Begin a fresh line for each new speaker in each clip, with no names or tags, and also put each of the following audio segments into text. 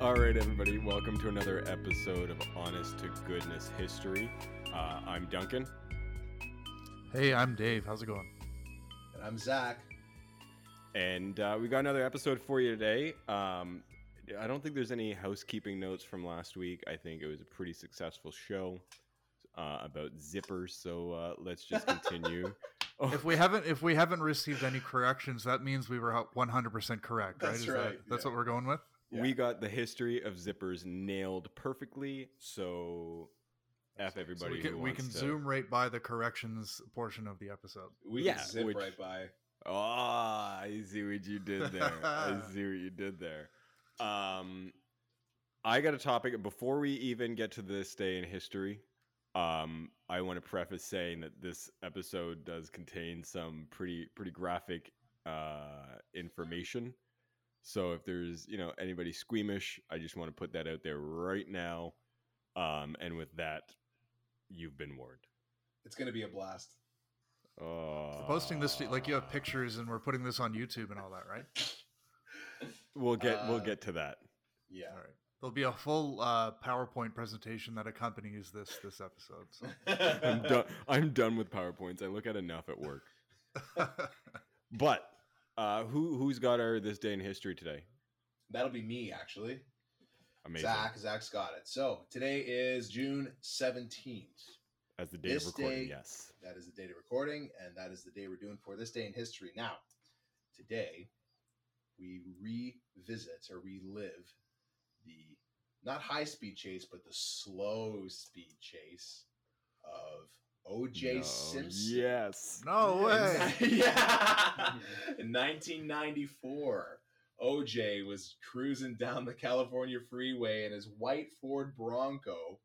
All right, everybody, welcome to another episode of Honest to Goodness History. Uh, I'm Duncan.
Hey, I'm Dave. How's it going?
And I'm Zach.
And uh, we got another episode for you today. Um, I don't think there's any housekeeping notes from last week. I think it was a pretty successful show uh, about zippers. So uh, let's just continue.
Oh. If we haven't if we haven't received any corrections, that means we were 100% correct, right?
That's
Is
right,
That, that's
yeah.
what we're going with?
Yeah.
We got the history of zippers nailed perfectly. So F
So
everybody.
we can,
who
we can
to-
zoom right by the corrections portion of the episode.
We
Yeah,
can zip
which-
right by.
Oh, I see what you did there. I see what you did there. Um, I got a topic before we even get to this day in history. Um, I want to preface saying that this episode does contain some pretty pretty graphic uh, information. So if there's you know anybody squeamish, I just want to put that out there right now. Um, and with that, you've been warned.
It's going to be a blast.
Oh,
We're posting this like you have pictures and we're putting this on YouTube and all that, right?
We'll get we'll
Uh,
get to that.
Yeah.
All right. There'll be a full uh, PowerPoint presentation that accompanies this this episode. So.
I'm done. I'm done with powerpoints. I look at enough at work. But uh, who who's got our this day in history today?
That'll be me, actually.
Amazing.
Zach. Zach's got it. So today is June 17th.
As the day
this
of recording,
day-
yes.
That is the date of recording, and that is the day we're doing for this day in history. Now, today, we revisit or relive the not high speed chase, but the slow speed chase of OJ
No,
Simpson.
Yes.
No way.
yeah. In 1994, OJ was cruising down the California freeway in his white Ford Bronco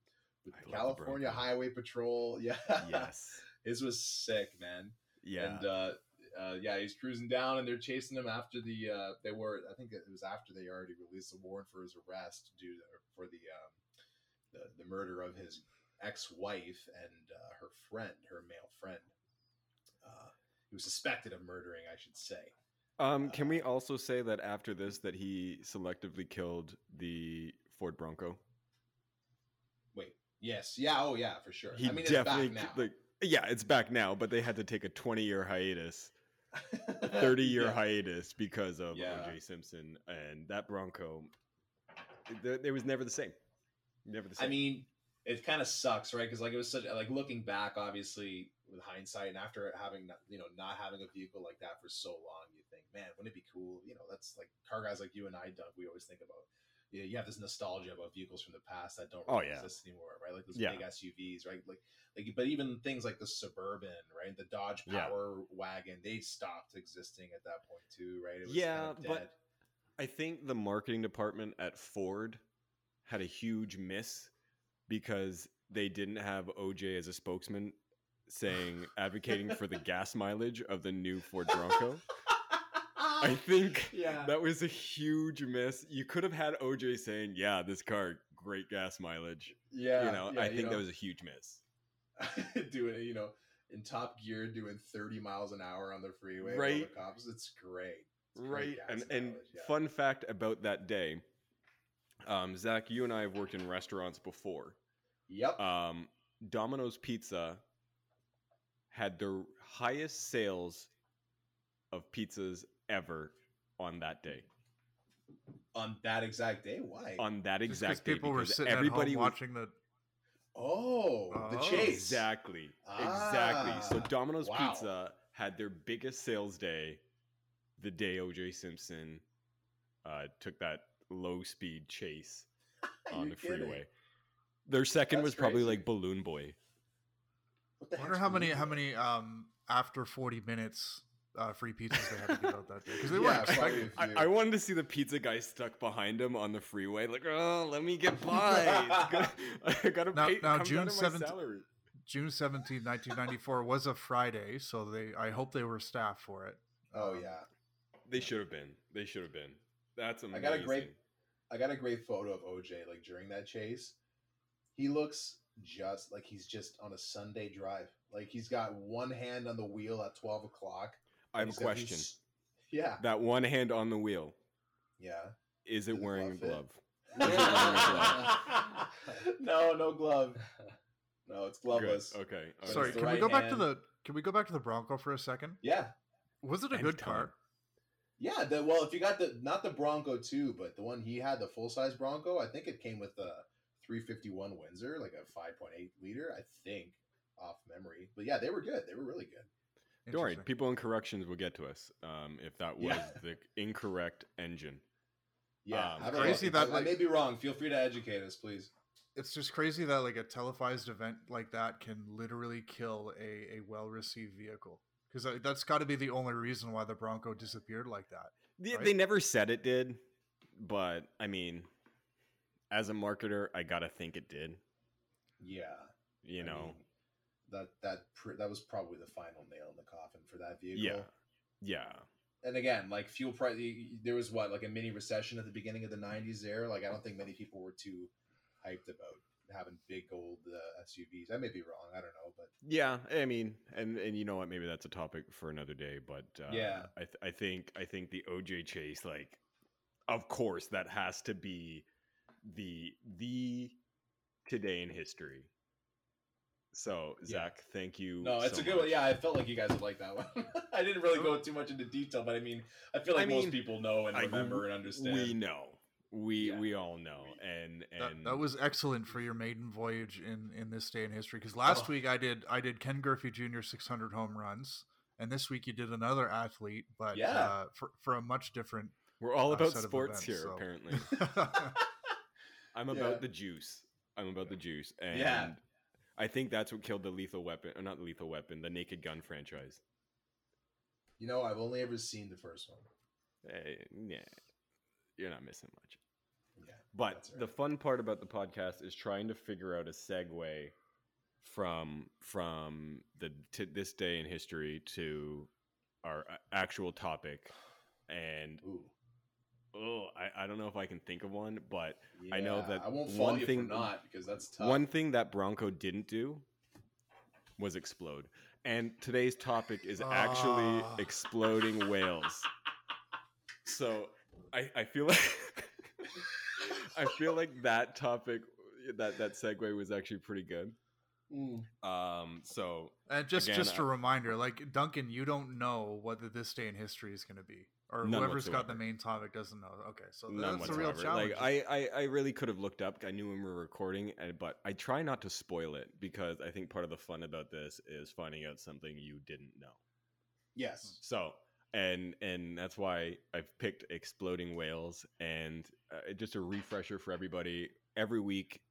with the California
Bronco.
Highway Patrol. Yeah.
Yes.
His was sick, man.
Yeah.
And uh, uh, yeah, he's cruising down, and they're chasing him after the. Uh, they were, I think it was after they already released a warrant for his arrest due to, for the, um, the the murder of his ex-wife and uh, her friend, her male friend. Uh, he was suspected of murdering, I should say.
um, can we also say that after this, that he selectively killed the Ford Bronco?
Wait, yes, yeah, oh yeah, for sure.
He
I mean,
definitely
it's back
like. Yeah, it's back now, but they had to take a 20 year hiatus, 30 year
Yeah.
hiatus because of
Yeah.
OJ Simpson and that Bronco. It, it was never the same. Never the same.
I mean, it kind of sucks, right? Because like it was such like looking back, obviously with hindsight, and after having not- you know not having a vehicle like that for so long, you think, man, wouldn't it be cool? You know, that's like car guys like you and I, Doug. We always think about. You, know, you have this nostalgia about vehicles from the past that don't
Oh, yeah.
exist anymore, right? Like those
Yeah.
big SUVs, right? Like, like, but even things like the Suburban, right? The Dodge
Yeah.
Power Wagon, they stopped existing at that point too, right? It
Yeah,
kind of
but- I think the marketing department at Ford had a huge miss because they didn't have OJ as a spokesman saying advocating for the gas mileage of the new Ford Bronco. I think
yeah,
that was a huge miss. You could have had OJ saying, "Yeah, this car great gas mileage."
yeah,
you know,
yeah,
I
you
think
know.
that was a huge miss.
doing it, you know, in top gear, doing 30 miles an hour on the freeway. with. The cops. It's great. It's
right
gas
and and
yeah.
fun fact about that day um zach you and i have worked in restaurants before
Yep.
um domino's pizza had their highest sales of pizzas ever on that day
on that exact day. Why?
on that
Just 'cause
exact day
people were sitting
everybody
at home
was
watching the.
oh, the
Oh.
chase.
exactly
Ah,
exactly so domino's
wow.
pizza had their biggest sales day the day oj simpson uh, took that low speed chase on
You're
the
kidding.
freeway. Their second
That's
was probably
crazy.
like Balloon Boy.
What the
I wonder how many how many um after 40 minutes uh, free pizzas they had to give out that day because they
Yeah,
weren't
probably
expecting.
a few.
I, I wanted to see the pizza guy stuck behind him on the freeway, like, oh, let me get by. It's gonna- I gotta
Now-
pay.
now,
comes
June
out
17th. June 17, 1994 was a Friday, so they I hope they were staffed for it.
Oh yeah,
They should have been. They should have been. That's amazing.
I got a great- I got a great photo of OJ like during that chase. He looks just like he's just on a Sunday drive. Like he's got one hand on the wheel at twelve o'clock.
I have a question.
his- Yeah,
That one hand on the wheel,
yeah.
is it wearing a
glove fit?
glove?
no, no glove. No, it's
Good.
gloveless.
Okay. all
Sorry,
the
can we
right
go back to the can we go back to the Bronco for a second?
Yeah,
Was it a good
Anytime.
car?
yeah. The, well, if you got the not the Bronco two, but the one he had, the full size Bronco, I think it came with a 351 Windsor, like a 5.8 liter, I think, off memory. But yeah, they were good. They were really good.
Don't worry, people in corrections will get to us um, if that was
Yeah.
the incorrect engine.
Yeah,
Um,
I don't
crazy
know.
that,
I, I may be wrong. Feel free to educate us, please.
It's just crazy that like a televised event like that can literally kill a, a well received vehicle because that's got to be the only reason why the Bronco disappeared like that.
They,
Right?
they never said it did, but I mean, as a marketer, I gotta think it did.
Yeah,
You
I
know,
mean, that that pr- that was probably the final nail in the coffin for that vehicle.
yeah, yeah,
and again, like fuel price, there was what like a mini recession at the beginning of the '90s. There, like I don't think many people were too hyped about having big old uh, SUVs. I may be wrong. I don't know, but
yeah. I mean, and and you know what? Maybe that's a topic for another day. But uh,
Yeah.
I th- I think I think the OJ chase, like, of course, that has to be the the today in history. So
Yeah.
Zach, thank you.
no, it's
so
a good one. Yeah, I felt like you guys would like that one. I didn't really go too much into detail, but I mean, I feel like
I
most
mean,
people know and
I-
remember and understand.
We know. We
Yeah.
we all know, and and
that was excellent for your maiden voyage in in this day in history. Because last
Oh.
week I did I did Ken Griffey Jr. 600 home runs, and this week you did another athlete, but
Yeah.
uh, for for a much different.
we're all
uh,
about
set of
sports
events,
here.
so.
Apparently, I'm
Yeah.
about the juice. I'm about the juice, and
Yeah.
I think that's what killed the Lethal Weapon, or not the Lethal Weapon, the Naked Gun franchise.
you know, I've only ever seen the first one.
Eh, yeah, you're not missing much.
Yeah,
But
right.
the fun part about the podcast is trying to figure out a segue from from the to this day in history to our actual topic, and
Ooh.
Oh, I, I don't know if I can think of one, but I know that
I won't fault
one
you
thing-
for not because that's tough.
one thing that Bronco didn't do was explode. And today's topic is actually
Ah.
exploding whales. So I, I feel like I feel like that topic that that segue was actually pretty good.
Mm.
Um so
And just
Again,
just a
I-
reminder, like Duncan, you don't know what this day in history is going to be, or
None
whoever's got the main topic doesn't know. Okay, so
none
that's a real challenge.
Like I, I, I really could have looked up. I knew when we were recording, but I try not to spoil it because I think part of the fun about this is finding out something you didn't know.
Yes.
So and and that's why I've picked exploding whales and uh, just a refresher for everybody. Every week,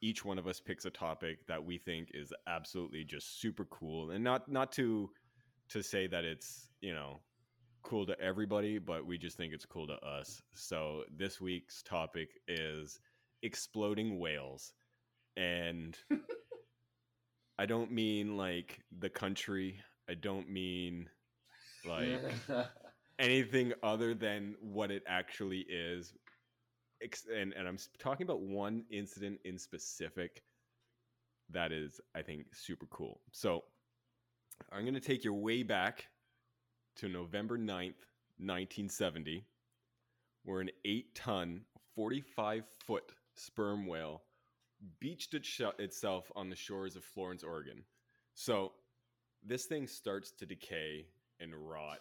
each one of us picks a topic that we think is absolutely just super cool, and not not to to say that it's you know cool to everybody, but we just think it's cool to us. So this week's topic is exploding whales, and I don't mean like the country. I don't mean like anything other than what it actually is. And and I'm talking about one incident in specific that is, I think, super cool. So I'm going to take you way back to November 9th, 1970, where an eight ton, 45 foot sperm whale beached it sh- itself on the shores of Florence, Oregon. So this thing starts to decay and rot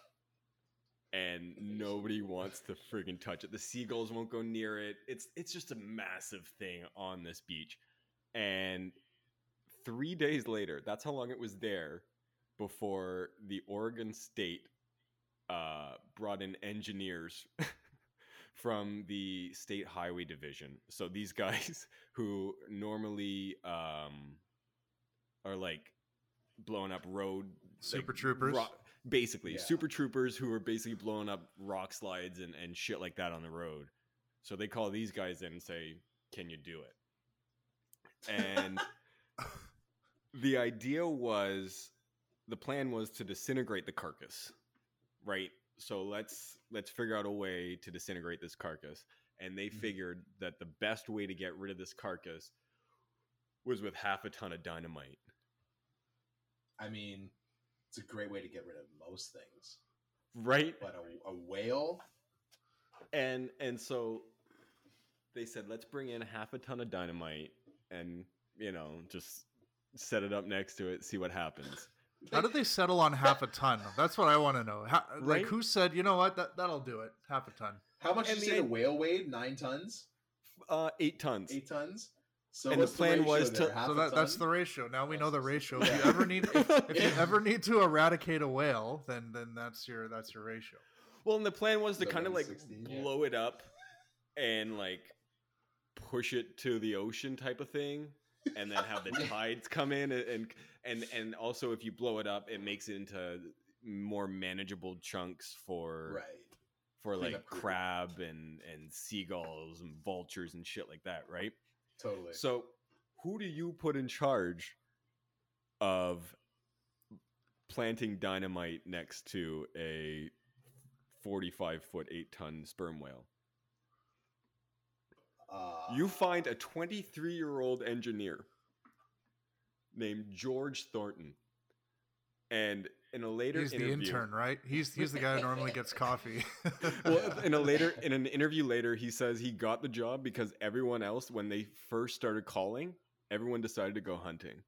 and nobody wants to friggin' touch it. The seagulls won't go near it. It's it's just a massive thing on this beach. And 3 days later, that's how long it was there before the Oregon State uh, brought in engineers from the State Highway Division. So these guys who normally um, are like blowing up road
Super
like,
troopers?
ro- basically
Yeah.
super troopers who are basically blowing up rock slides and, and shit like that on the road. So they call these guys in and say, "Can you do it?" And the idea was the plan was to disintegrate the carcass right so let's let's figure out a way to disintegrate this carcass and they
Mhm.
figured that the best way to get rid of this carcass was with half a ton of dynamite
I mean, it's a great way to get rid of most things,
right
but a, a whale.
and and so they said let's bring in half a ton of dynamite and you know just set it up next to it, see what happens.
How did they settle on half a ton? That's what I want to know. How,
Right?
Like, who said, you know what, that, that'll do it? Half a ton.
How much
I
did you say the whale weighed? Nine tons,
Uh, eight tons.
eight tons. So
And the plan
ratio
was to-
Half
so that, that's the ratio. Now we know the ratio. If you ever need, if, if you ever need to eradicate a whale, then then that's your that's your ratio.
Well, and the plan was to
So
kind of like
16, yeah.
blow it up and like push it to the ocean type of thing, and then have the tides come in and and and, and also if you blow it up, it makes it into more manageable chunks for
right.
for
Clean
like crab and and seagulls and vultures and shit like that, right?
Totally.
So, who do you put in charge of planting dynamite next to a 45 foot, 8 ton sperm whale?
uh,
You find a 23 year old engineer named George Thornton. And in a later
He's the intern, right? He's he's the guy who normally gets coffee.
well, in a later in an interview later, he says he got the job because everyone else, when they first started calling, everyone decided to go hunting.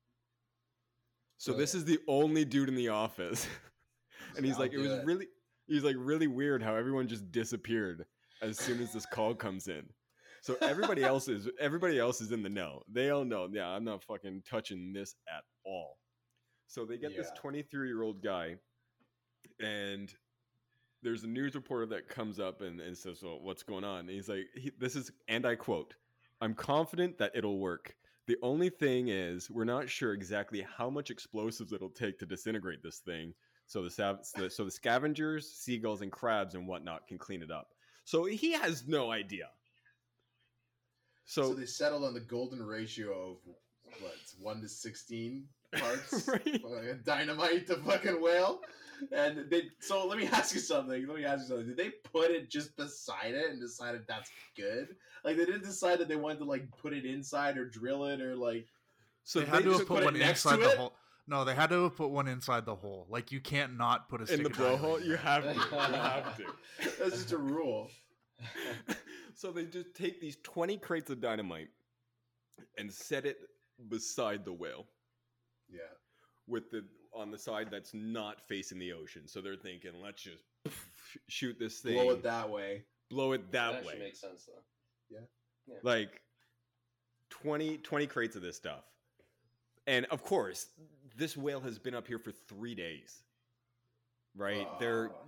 So this is the only dude in the office, and he's
I'll
like, it was
it.
really, he's like really weird how everyone just disappeared as soon as this call comes in. So everybody else is everybody else is in the know. They all know. Yeah, I'm not fucking touching this at all. So they get this 23 year old guy, and there's a news reporter that comes up and, and says, "Well, what's going on?" And he's like, he, "This is," and I quote, "I'm confident that it'll work. The only thing is, we're not sure exactly how much explosives it'll take to disintegrate this thing. So the, sav- the so the scavengers, seagulls, and crabs and whatnot can clean it up. So he has no idea.
So,
So,
they settled on the golden ratio of what it's one to sixteen parts
Right.
dynamite to fucking whale. And they so let me ask you something. Let me ask you something. Did they put it just beside it and decided that's good? Like they didn't decide that they wanted to like put it inside or drill it or like
so
they had to have
put
put
it
one
next
inside
to
the hole. No, they had to have put one inside the hole. Like you can't not put a stick
in the
of dynamite
blowhole, you have to. You have to.
that's just a rule.
So they just take these 20 crates of dynamite and set it beside the whale
Yeah.
with the on the side that's not facing the ocean. So they're thinking, let's just shoot this thing,
Blow it that way.
blow it
That
that
actually
way.
makes sense though. Yeah.
Like 20, 20 crates of this stuff. And of course, this whale has been up here for three days. Right? They're
Ah.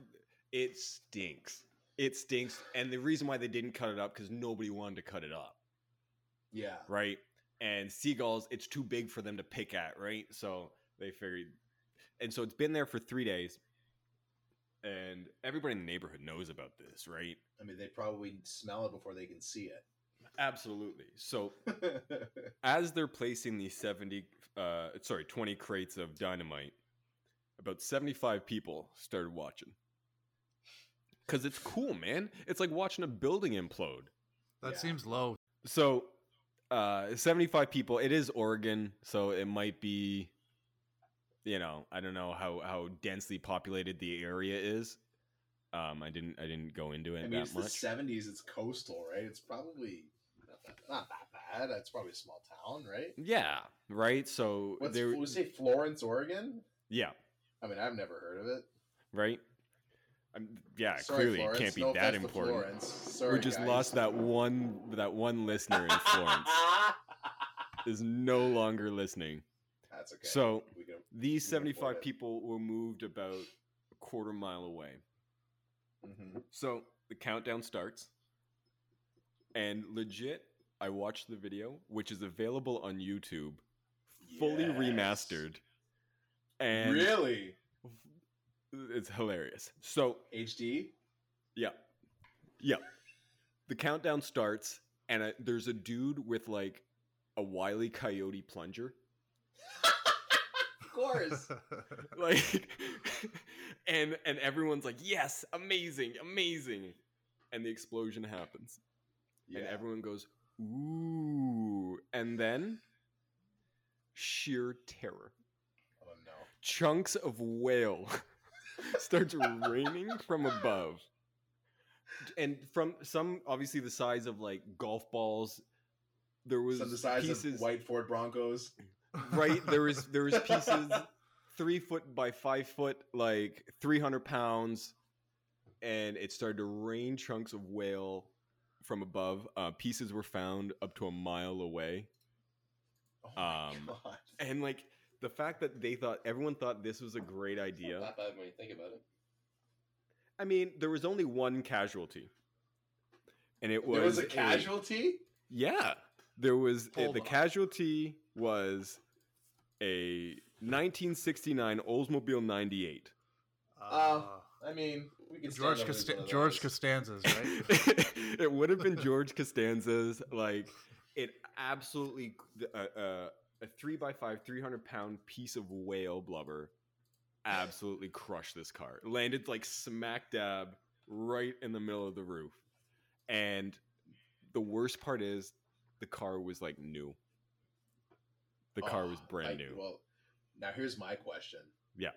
it stinks. It stinks. And the reason why they didn't cut it up because nobody wanted to cut it up.
Yeah.
right? And seagulls, it's too big for them to pick at, right? So they figured, and so it's been there for three days, and everybody in the neighborhood knows about this, right?
I mean, they probably smell it before they can see it.
Absolutely. So as they're placing these seventy, uh, sorry, twenty crates of dynamite, about seventy-five people started watching. Cause it's cool, man. It's like watching a building implode.
That
Yeah.
seems low.
So, uh, 75 people. It is Oregon, so it might be, you know, I don't know how how densely populated the area is. Um, I didn't I didn't go into it
I mean,
that
it's
much.
the seventies. It's coastal, right? It's probably not that, not that bad. It's probably a small town, right?
yeah, right. So
What's
there,
we say Florence, Oregon?
yeah,
I mean, I've never heard of it.
right. Um, yeah,
Sorry,
clearly
Florence.
it can't be
no
that important.
Sorry,
we just
guys.
lost that one that one listener in Florence is no longer listening.
That's okay.
So
can,
these
We can afford
75 people were moved about a quarter mile away.
mhm.
So the countdown starts, and legit, I watched the video, which is available on YouTube, fully
Yes.
remastered, and
really
it's hilarious. So
HD.
yeah, yeah, the countdown starts, and there's a dude with like a wily coyote plunger,
Of course.
like, and and everyone's like, yes, amazing, amazing, and the explosion happens.
yeah.
and everyone goes ooh and then sheer terror
oh no.
chunks of whale starts raining from above and from some obviously the size of like golf balls. There was
Some the size
pieces
of white Ford Broncos.
right there was there was pieces three foot by five foot like 300 pounds and it started to rain chunks of whale from above uh, pieces were found up to a mile away
Oh my
Um,
God.
and like the fact that they thought everyone thought this was a great
It's
idea
Not that bad when you think about it.
i mean there was only one casualty and it was,
there was a casualty.
yeah there was
Hold
the
on.
casualty was a 1969 oldsmobile 98
Uh, I mean, we can
George Costa- George. Costanza's right.
it would have been George Costanza's. Like it absolutely uh, uh, a three by five, three hundred pound piece of whale blubber absolutely crushed this car. Landed like smack dab right in the middle of the roof, and the worst part is the car was like new. The car was
Oh,
brand
I-
new.
Well, now here's my question.
Yeah.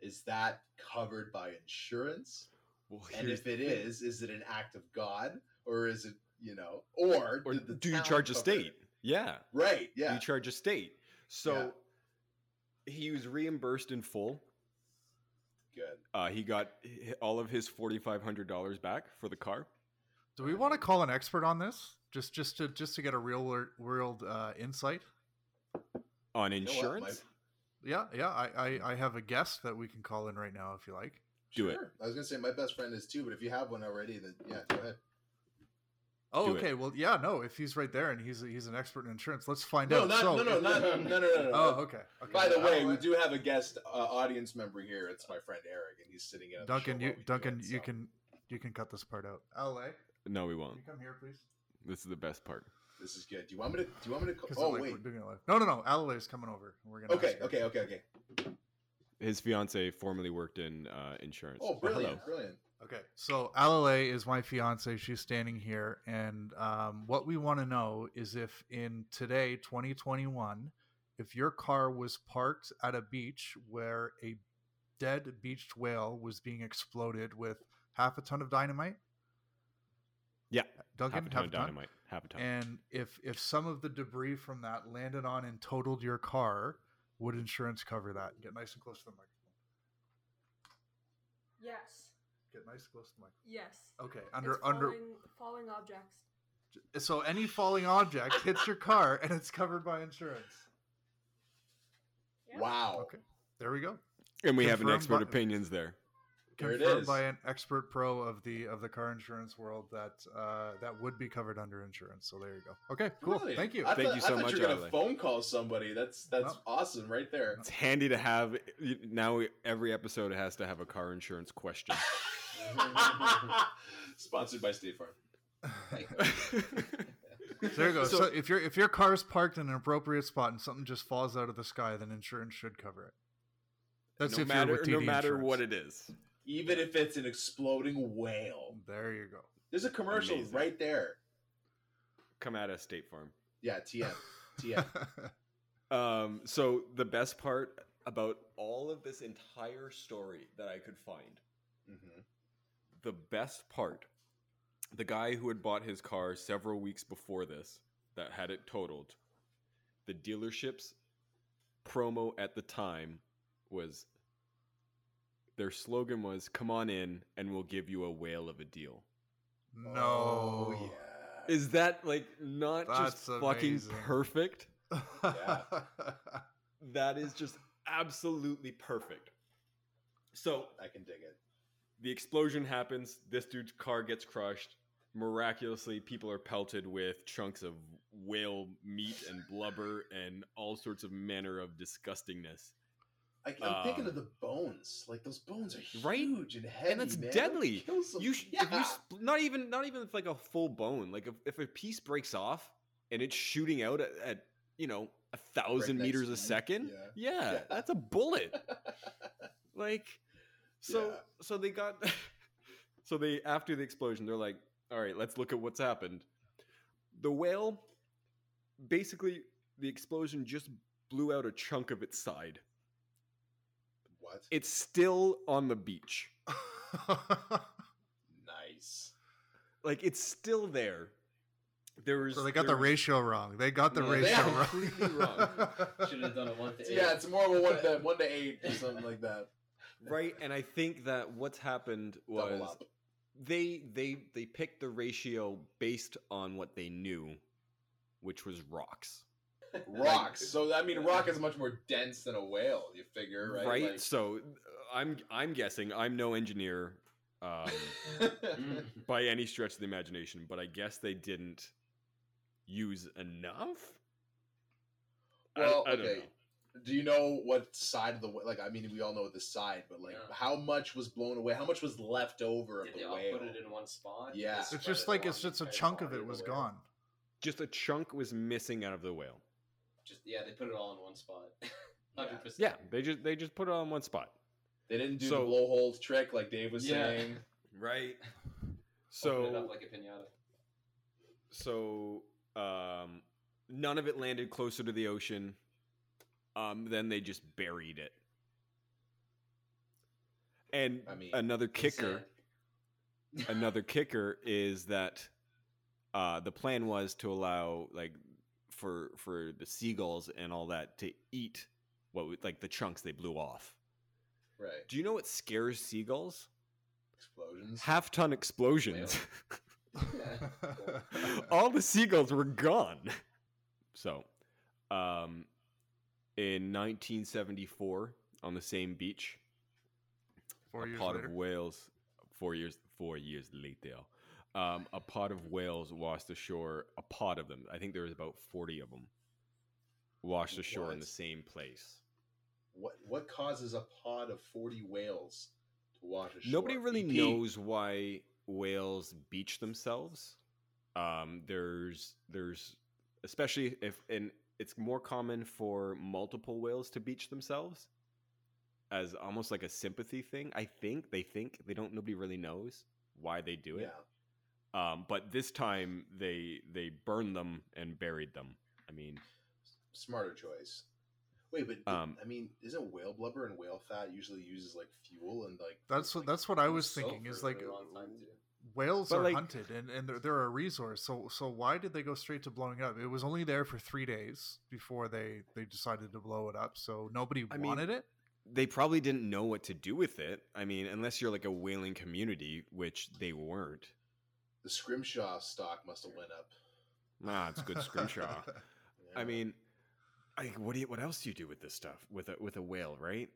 Is that covered by insurance?
Well,
And if it is, is, it an act of God, or is it you know, or,
or do you charge a state?
It?
Yeah.
Right. Yeah.
you charge a state. So he was reimbursed in full.
Good.
Uh, he got all of his forty five hundred dollars back for the car.
Do we want to call an expert on this? Just just to just to get a real world uh, insight.
On
know what,
insurance,
Yeah, yeah. I, I I have a guest that we can call in right now if you like.
Do it.
I was gonna say my best friend is too, but if you have one already, then yeah, go ahead.
Oh,
Do it.
okay. Well, yeah. No, if he's right there and he's he's an expert in insurance, let's find
No,
out.
not,
So-
no, no, not, no, no, no, no, no.
Oh, okay. okay.
By the way, we do have a guest uh, audience member here. It's my friend Eric, and he's sitting in.
Duncan, you
while we do
Duncan,
it,
you
so
can you can cut this part out. La,
no, we won't.
you come here, please?
This is the best part.
This is good. Do you want me to? Do you want me to? Call,
'Cause,
oh
like,
wait.
we're doing it live. No, no, no. Alalay is coming over. We're gonna.
Okay, okay, okay, okay.
His fiance formerly worked in uh, insurance.
Oh,
Well,
brilliant, brilliant.
Okay, so Alalay is my fiance. She's standing here, and um, what we want to know is if in today, 2021, if your car was parked at a beach where a dead beached whale was being exploded with half a ton of dynamite.
Yeah,
Duncan,
half a ton of dynamite. Half a ton.
And if if some of the debris from that landed on and totaled your car, would insurance cover that? Get nice and close to the microphone.
Yes.
Get nice close to the microphone.
Yes.
Okay, under
It's
under
falling, falling objects.
so any falling object hits your car and it's covered by insurance.
Yeah.
Wow.
Okay, there we go.
and we have an expert
by-
opinions there.
There it
Confirmed
is.
by an expert pro of the of the car insurance world that uh, that would be covered under insurance. So there you go. Okay, cool.
Brilliant.
Thank you.
I
Thank
thought,
you so
I thought
much,
You were gonna
Adelaide.
phone call somebody. That's that's
Well-
awesome right there.
It's handy to have. Now every episode has to have a car insurance question.
Sponsored by State Farm.
There you go. So,
So-
if your if your car's parked in an appropriate spot and something just falls out of the sky, then insurance should cover it. That's
no
if
matter
you're with
no matter
insurance.
what it is.
Even if it's an exploding whale.
There you go.
There's a commercial
Amazing.
right there.
Come at us, State Farm.
Yeah, TM. TM.
Um, so the best part about all of this entire story that I could find,
hmm
the best part, the guy who had bought his car several weeks before this, that had it totaled, the dealership's promo at the time was their slogan was "Come on in, and we'll give you a whale of a deal."
no.
Oh, yeah.
Is that like not just
That's
fucking
amazing.
perfect?
Yeah.
That is just absolutely perfect. So
I can dig it.
The explosion happens. This dude's car gets crushed. Miraculously, people are pelted with chunks of whale meat and blubber and all sorts of manner of disgustingness.
I, I'm thinking
Um,
of the bones. Like those bones are
Right?
huge and heavy.
and that's
man.
deadly.
That kills.
You, sh-
yeah.
if you spl- not even not even if like a full bone. Like if, if a piece breaks off and it's shooting out at, at you know a thousand
Breakneck
meters a second,
Yeah.
yeah,
Yeah.
that's a bullet. like so
Yeah.
so they got so they after the explosion they're like all right let's look at what's happened the whale basically the explosion just blew out a chunk of its side
what?
it's still on the beach
nice.
like it's still there. There was
So they got the
was-
ratio wrong. They got the
No,
ratio
are
wrong.
completely wrong.
Should have done a one to eight.
yeah, it's more of a one to one to eight or something like that.
Right, and I think that what's happened was they they they picked the ratio based on what they knew, which was rocks.
Rocks. So I mean, rock is much more dense than a whale. You figure, right?
Right.
Like-
So uh, I'm I'm guessing I'm no engineer um, by any stretch of the imagination, but I guess they didn't use enough.
Well,
I don't
okay.
Know.
Do you know what side of the wh- like? I mean, we all know the side, but like,
Yeah.
how much was blown away? How much was left over of the
they all
whale?
put it in one spot?
Yeah. It's
It's just
it
like it's just a chunk of it was
whale.
gone.
Just a chunk was missing out of the whale.
Just yeah, they put it all in one spot.
Yeah.
Hundred percent.
Yeah, they just they just put it on one spot.
They didn't do
So-
the blowhole trick like Dave was
Yeah.
saying.
Right.
Open it
So
up like a pinata.
so um, none of it landed closer to the ocean. Um, then they just buried it. And
I mean,
another kicker, another kicker is that uh, the plan was to allow like for for the seagulls and all that to eat what like the chunks they blew off.
right?
Do you know what scares seagulls?
Explosions.
Half ton explosions. All the seagulls were gone. So, um, in 1974, on the same beach,
Four
a
years
pod
later.
of whales. Four years, four years later, um, a pod of whales washed ashore. A pod of them. I think there was about 40 of them. Washed ashore in the same place.
What what causes a pod of forty whales to wash ashore?
Nobody really
EP.
knows why whales beach themselves. Um, there's there's especially if and it's more common for multiple whales to beach themselves as almost like a sympathy thing. I think they think they don't. Nobody really knows why they do it.
Yeah.
Um, but this time they they burned them and buried them. I mean,
Smarter choice. Wait, but
Um,
I mean, isn't whale blubber and whale fat usually uses like fuel and like
That's what
like,
that's what I was thinking. Is
for a
like
really long time, too.
whales
But,
are
like-
hunted and, and they're, they're a resource. So so why did they go straight to blowing it up? It was only there for three days before they they decided to blow it up. So nobody
I mean,
wanted it.
they probably didn't know what to do with it. I mean, unless you're like a whaling community, which they weren't.
the scrimshaw stock must have went up.
Nah, it's good scrimshaw. I mean, I, what do you, what else do you do with this stuff with a with a whale, right?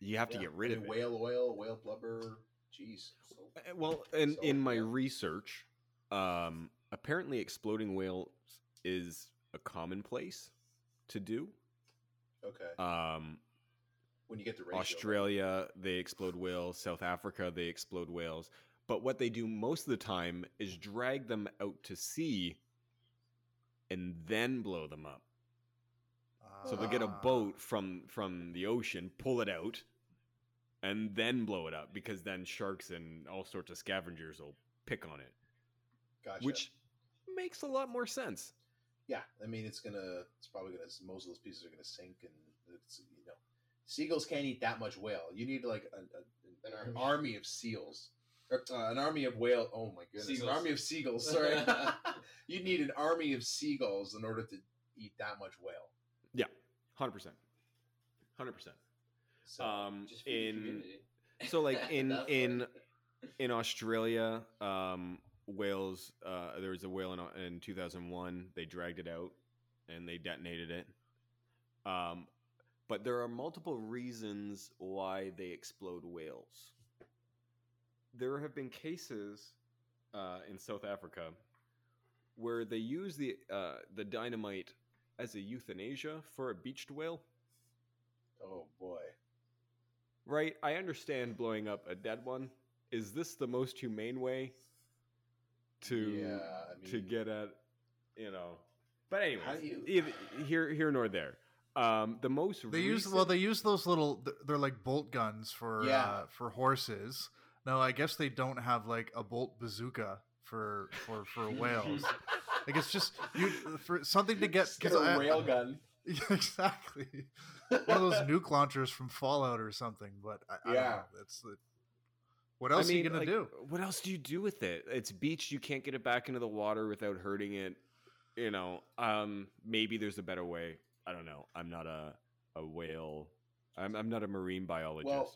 You have to get rid
I
of it.
whale oil, whale blubber. Jeez.
Uh, Well, in
So,
in my
yeah.
research, um, apparently exploding whales is a commonplace to do.
Okay.
Um,
when you get the ratio.
Australia, they explode whales. South Africa, they explode whales. But what they do most of the time is drag them out to sea and then blow them up. So they'll get a
Ah.
boat from from the ocean, pull it out, and then blow it up because then sharks and all sorts of scavengers will pick on it,
Gotcha.
which makes a lot more sense.
yeah, I mean, it's gonna, it's probably gonna, most of those pieces are gonna sink, and it's you know, seagulls can't eat that much whale. You need like a, a, an,
An
army.
army.
of seals, or uh, an army of whale. Oh my goodness,
Seagulls.
an army of seagulls. Sorry, you need an army of seagulls in order to eat that much whale.
Yeah, hundred percent, hundred percent.
So
Um, in so like in in in Australia, um, whales. Uh, there was a whale in, in 2001. They dragged it out and they detonated it. Um, but there are multiple reasons why they explode whales. There have been cases uh, in South Africa where they use the uh, the dynamite as a euthanasia for a beached whale.
oh boy,
Right, I understand blowing up a dead one. Is this the most humane way to
yeah, I
to get at you know? But anyway,
How do
here here nor there. Um, the most
They use well, they use those little. They're like bolt guns for
Yeah.
uh, for horses. Now, I guess they don't have like a bolt bazooka for for for whales. like it's just you for something to get
get
'cause
a
I-
railgun.
Yeah, exactly. One of those nuke launchers from Fallout or something. But I, I
Yeah.
don't know. It's the, What else
I mean,
are you gonna
like,
do?
What else do you do with it? It's beach. You can't get it back into the water without hurting it. You know, um, maybe there's a better way. I don't know. I'm not a a whale. I'm I'm not a marine biologist.
Well,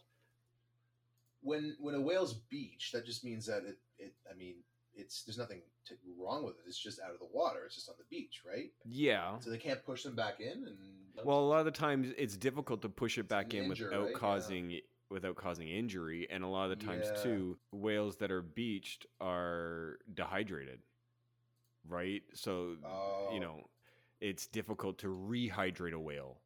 when when a whale's beach, that just means that it, it I mean, it's there's nothing to, wrong with it. It's just out of the water. It's just on the beach, right?
yeah.
So they can't push them back in. And
Well, a lot of the times it's difficult to push it back in
injury,
without
right? Yeah.
causing without causing injury, and a lot of the times
Yeah.
too, whales that are beached are dehydrated, right? So
oh,
you know, it's difficult to rehydrate a whale.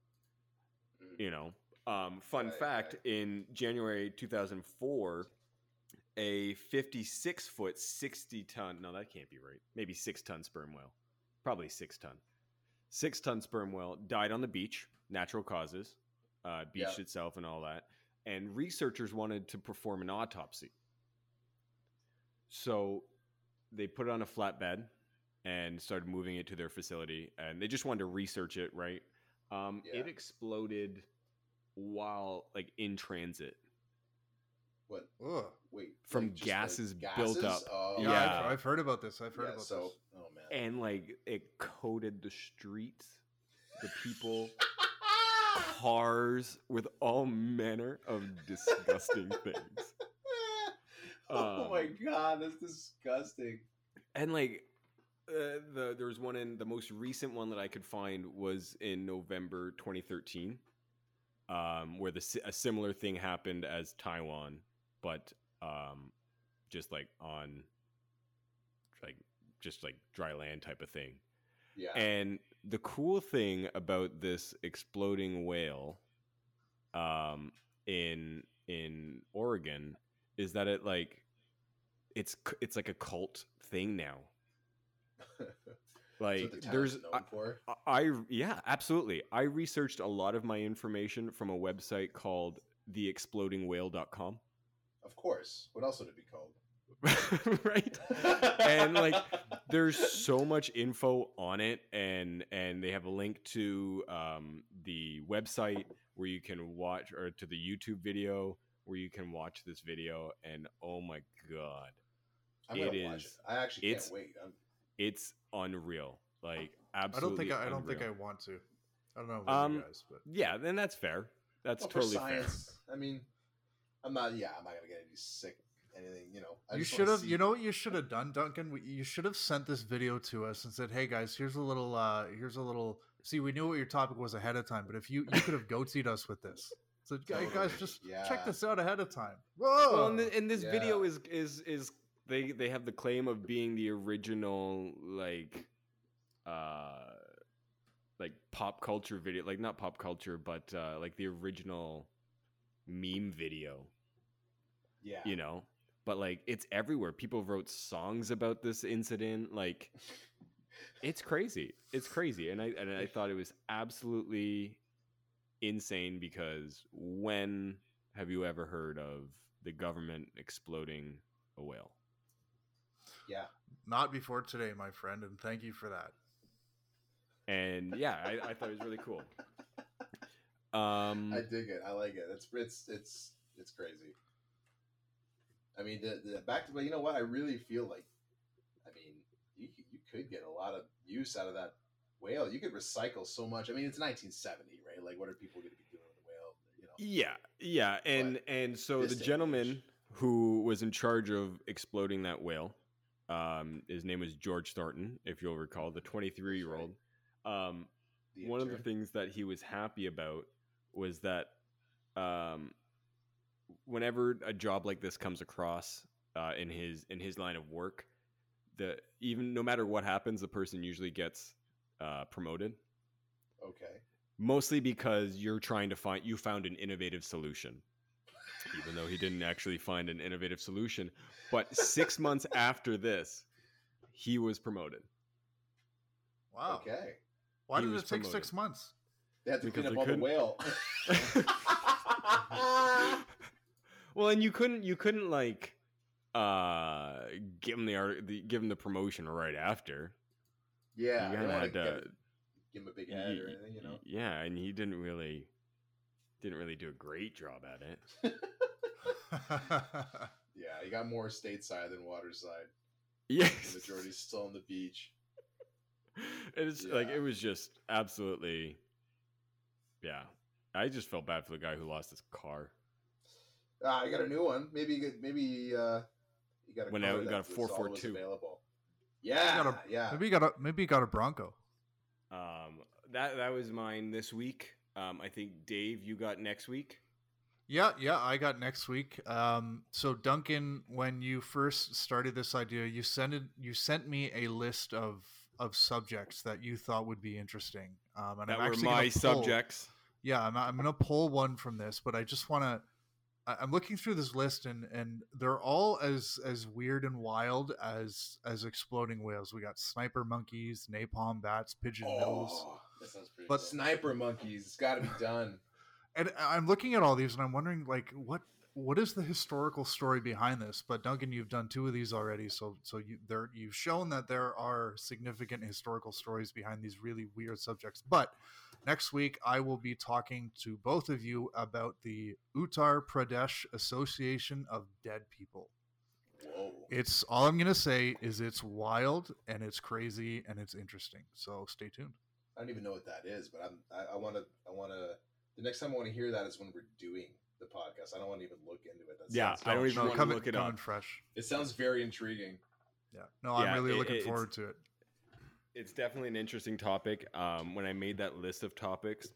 Mhm.
You know, um, fun
Right,
fact:
right.
in January 2004, a 56 foot, 60 ton. No, that can't be right. Maybe six ton sperm whale, probably six ton. Six ton sperm whale died on the beach, natural causes, uh, beached
Yeah.
itself and all that. And researchers wanted to perform an autopsy. So they put it on a flatbed and started moving it to their facility. And they just wanted to research it, right? Um,
Yeah.
It exploded while, like, in transit
what?
Ugh.
Wait,
From
like, just,
gases built up.
Oh,
Yeah,
Yeah.
I've, I've heard about this. I've heard
yeah,
about
so,
this.
And like it coated the streets, the people, cars with all manner of disgusting things.
oh
Um,
my god, that's disgusting.
And like uh, the there was one in the most recent one that I could find was in November 2013, um, where the a similar thing happened as Taiwan, but um, just like on just like dry land type of thing.
Yeah.
And the cool thing about this exploding whale um, in in Oregon is that it like it's it's like a cult thing now. Like
the
there's
known
I,
for.
I- I yeah, absolutely. I researched a lot of my information from a website called theexplodingwhale.com.
Of course. What else would it be called?
right? And, like, there's so much info on it and and they have a link to um, the website where you can watch or to the youtube video where you can watch this video and oh my god
I'm gonna
it
watch it. I actually
it's-
can't wait. I'm,
it's unreal like absolutely
I don't think I, I don't think I want to. I don't know about
Um,
you guys, but
yeah then that's fair that's
well,
totally
for
fair.
I mean, I'm not. Yeah, I'm not gonna get any sick. Anything, you know. I
you should have.
see-
You know what you should have done, Duncan? You should have sent this video to us and said, "Hey guys, here's a little. uh Here's a little. See, we knew what your topic was ahead of time, but if you you could have goateed us with this, so guys, guys, just
yeah.
check this out ahead of time. Whoa!
well and, th- and this video is is is they they have the claim of being the original like uh like pop culture video like not pop culture but uh like the original meme video
Yeah.
you know but like it's everywhere people wrote songs about this incident like it's crazy it's crazy and i and i thought it was absolutely insane because when have you ever heard of the government exploding a whale
Yeah.
Not before today, my friend, and thank you for that.
and yeah i, I thought it was really cool um
I dig it. I like it. It's it's it's it's crazy. I mean, the, the back to but you know what? I really feel like, I mean, you you could get a lot of use out of that whale. You could recycle so much. I mean, it's 1970, right? Like, what are people going to be doing with a whale? You know,
Yeah, yeah, and and so the gentleman
age-
who was in charge of exploding that whale, um, his name was George Thornton, if you'll recall, the 23 year old. Um, one of the things that he was happy about was that um, whenever a job like this comes across uh, in his in his line of work, the even no matter what happens, the person usually gets uh, promoted
Okay.
mostly because you're trying to find you found an innovative solution even though he didn't actually find an innovative solution but six months after this he was promoted
Wow.
Okay.
Why
He
did it take
promoted.
six months?
They had to
Because
clean
they
up all the whale.
well and you couldn't you couldn't like uh give him the, art the give him the promotion right after
yeah.
you
they
kinda had to
give, give him a big head or anything, you know.
yeah and he didn't really didn't really do a great job at it
Yeah. he got more stateside than waterside.
Yes.
The majority's still on the beach.
It's like it was just absolutely, yeah. I just felt bad for the guy who lost his car.
Ah, I got a new one. Maybe you get- maybe uh, you got a
Went
car
out and got a
that was always
442.
available. Yeah,
got a-
yeah.
Maybe you got a maybe you got a Bronco.
Um, that that was mine this week. Um, I think Dave, you got next week.
Yeah, yeah, I got next week. Um, so Duncan, when you first started this idea, you sent it, you sent me a list of of subjects that you thought would be interesting. Um, and
that
I'm
were
actually
my
pull-
subjects.
Yeah, I'm, I'm gonna pull one from this, but I just want to. I'm looking through this list, and and they're all as as weird and wild as as exploding whales. We got sniper monkeys, napalm bats, pigeon.
Oh,
That sounds pretty.
But
cool.
sniper monkeys. It's got to be done.
and I'm looking at all these, and I'm wondering like what what is the historical story behind this? But Duncan, you've done two of these already, so so you there you've shown that there are significant historical stories behind these really weird subjects. But next week, I will be talking to both of you about the Uttar Pradesh Association of Dead People.
Whoa.
It's all I'm gonna say is it's wild and it's crazy and it's interesting. So stay tuned.
I don't even know what that is, but I'm. I want to. I want to. The next time I want to hear that is when we're doing the podcast. I don't want to even look into it. That
Yeah, I don't even
No,
wanna look it up.
fresh.
It sounds very intriguing.
Yeah. No,
Yeah,
I'm really
it-
looking
it's-
forward to it.
It's definitely an interesting topic. Um, when I made that list of topics,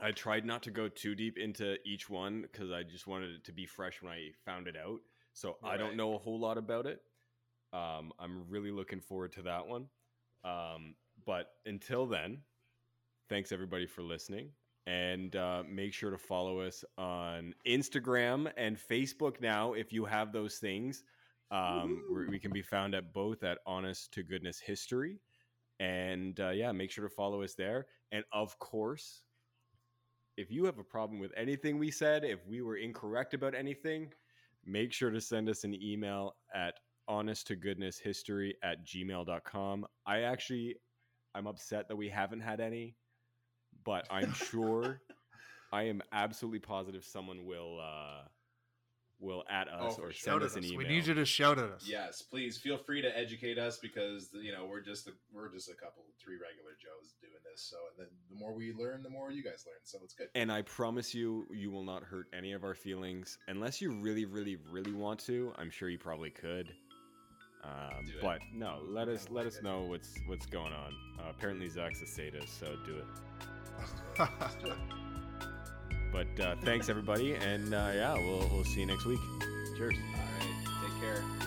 I tried not to go too deep into each one because I just wanted it to be fresh when I found it out. So I don't know a whole lot about it. Um, I'm really looking forward to that one. Um, but until then, thanks everybody for listening. And uh, make sure to follow us on Instagram and Facebook now if you have those things. Um, we can be found at both at Honest to Goodness History. And uh, yeah, make sure to follow us there. And of course, if you have a problem with anything we said, if we were incorrect about anything, make sure to send us an email at honest to goodness history at gmail.com. I actually, I'm upset that we haven't had any, but I'm sure, I am absolutely positive someone will, uh, will at us
Oh,
or send
Shout
us
at
an
us.
email.
We need you to shout at us.
Yes, please feel free to educate us because you know we're just a, we're just a couple, three regular Joes doing this. So and then the more we learn, the more you guys learn. So it's good.
And I promise you, you will not hurt any of our feelings unless you really, really, really want to. I'm sure you probably could. Um, but no, let us let us know what's what's going on. Uh, apparently, Zach's a sadist, so do it.
Let's do it.
But uh, thanks, everybody. And uh, yeah, we'll, we'll see you next week. Cheers.
All right. Take care.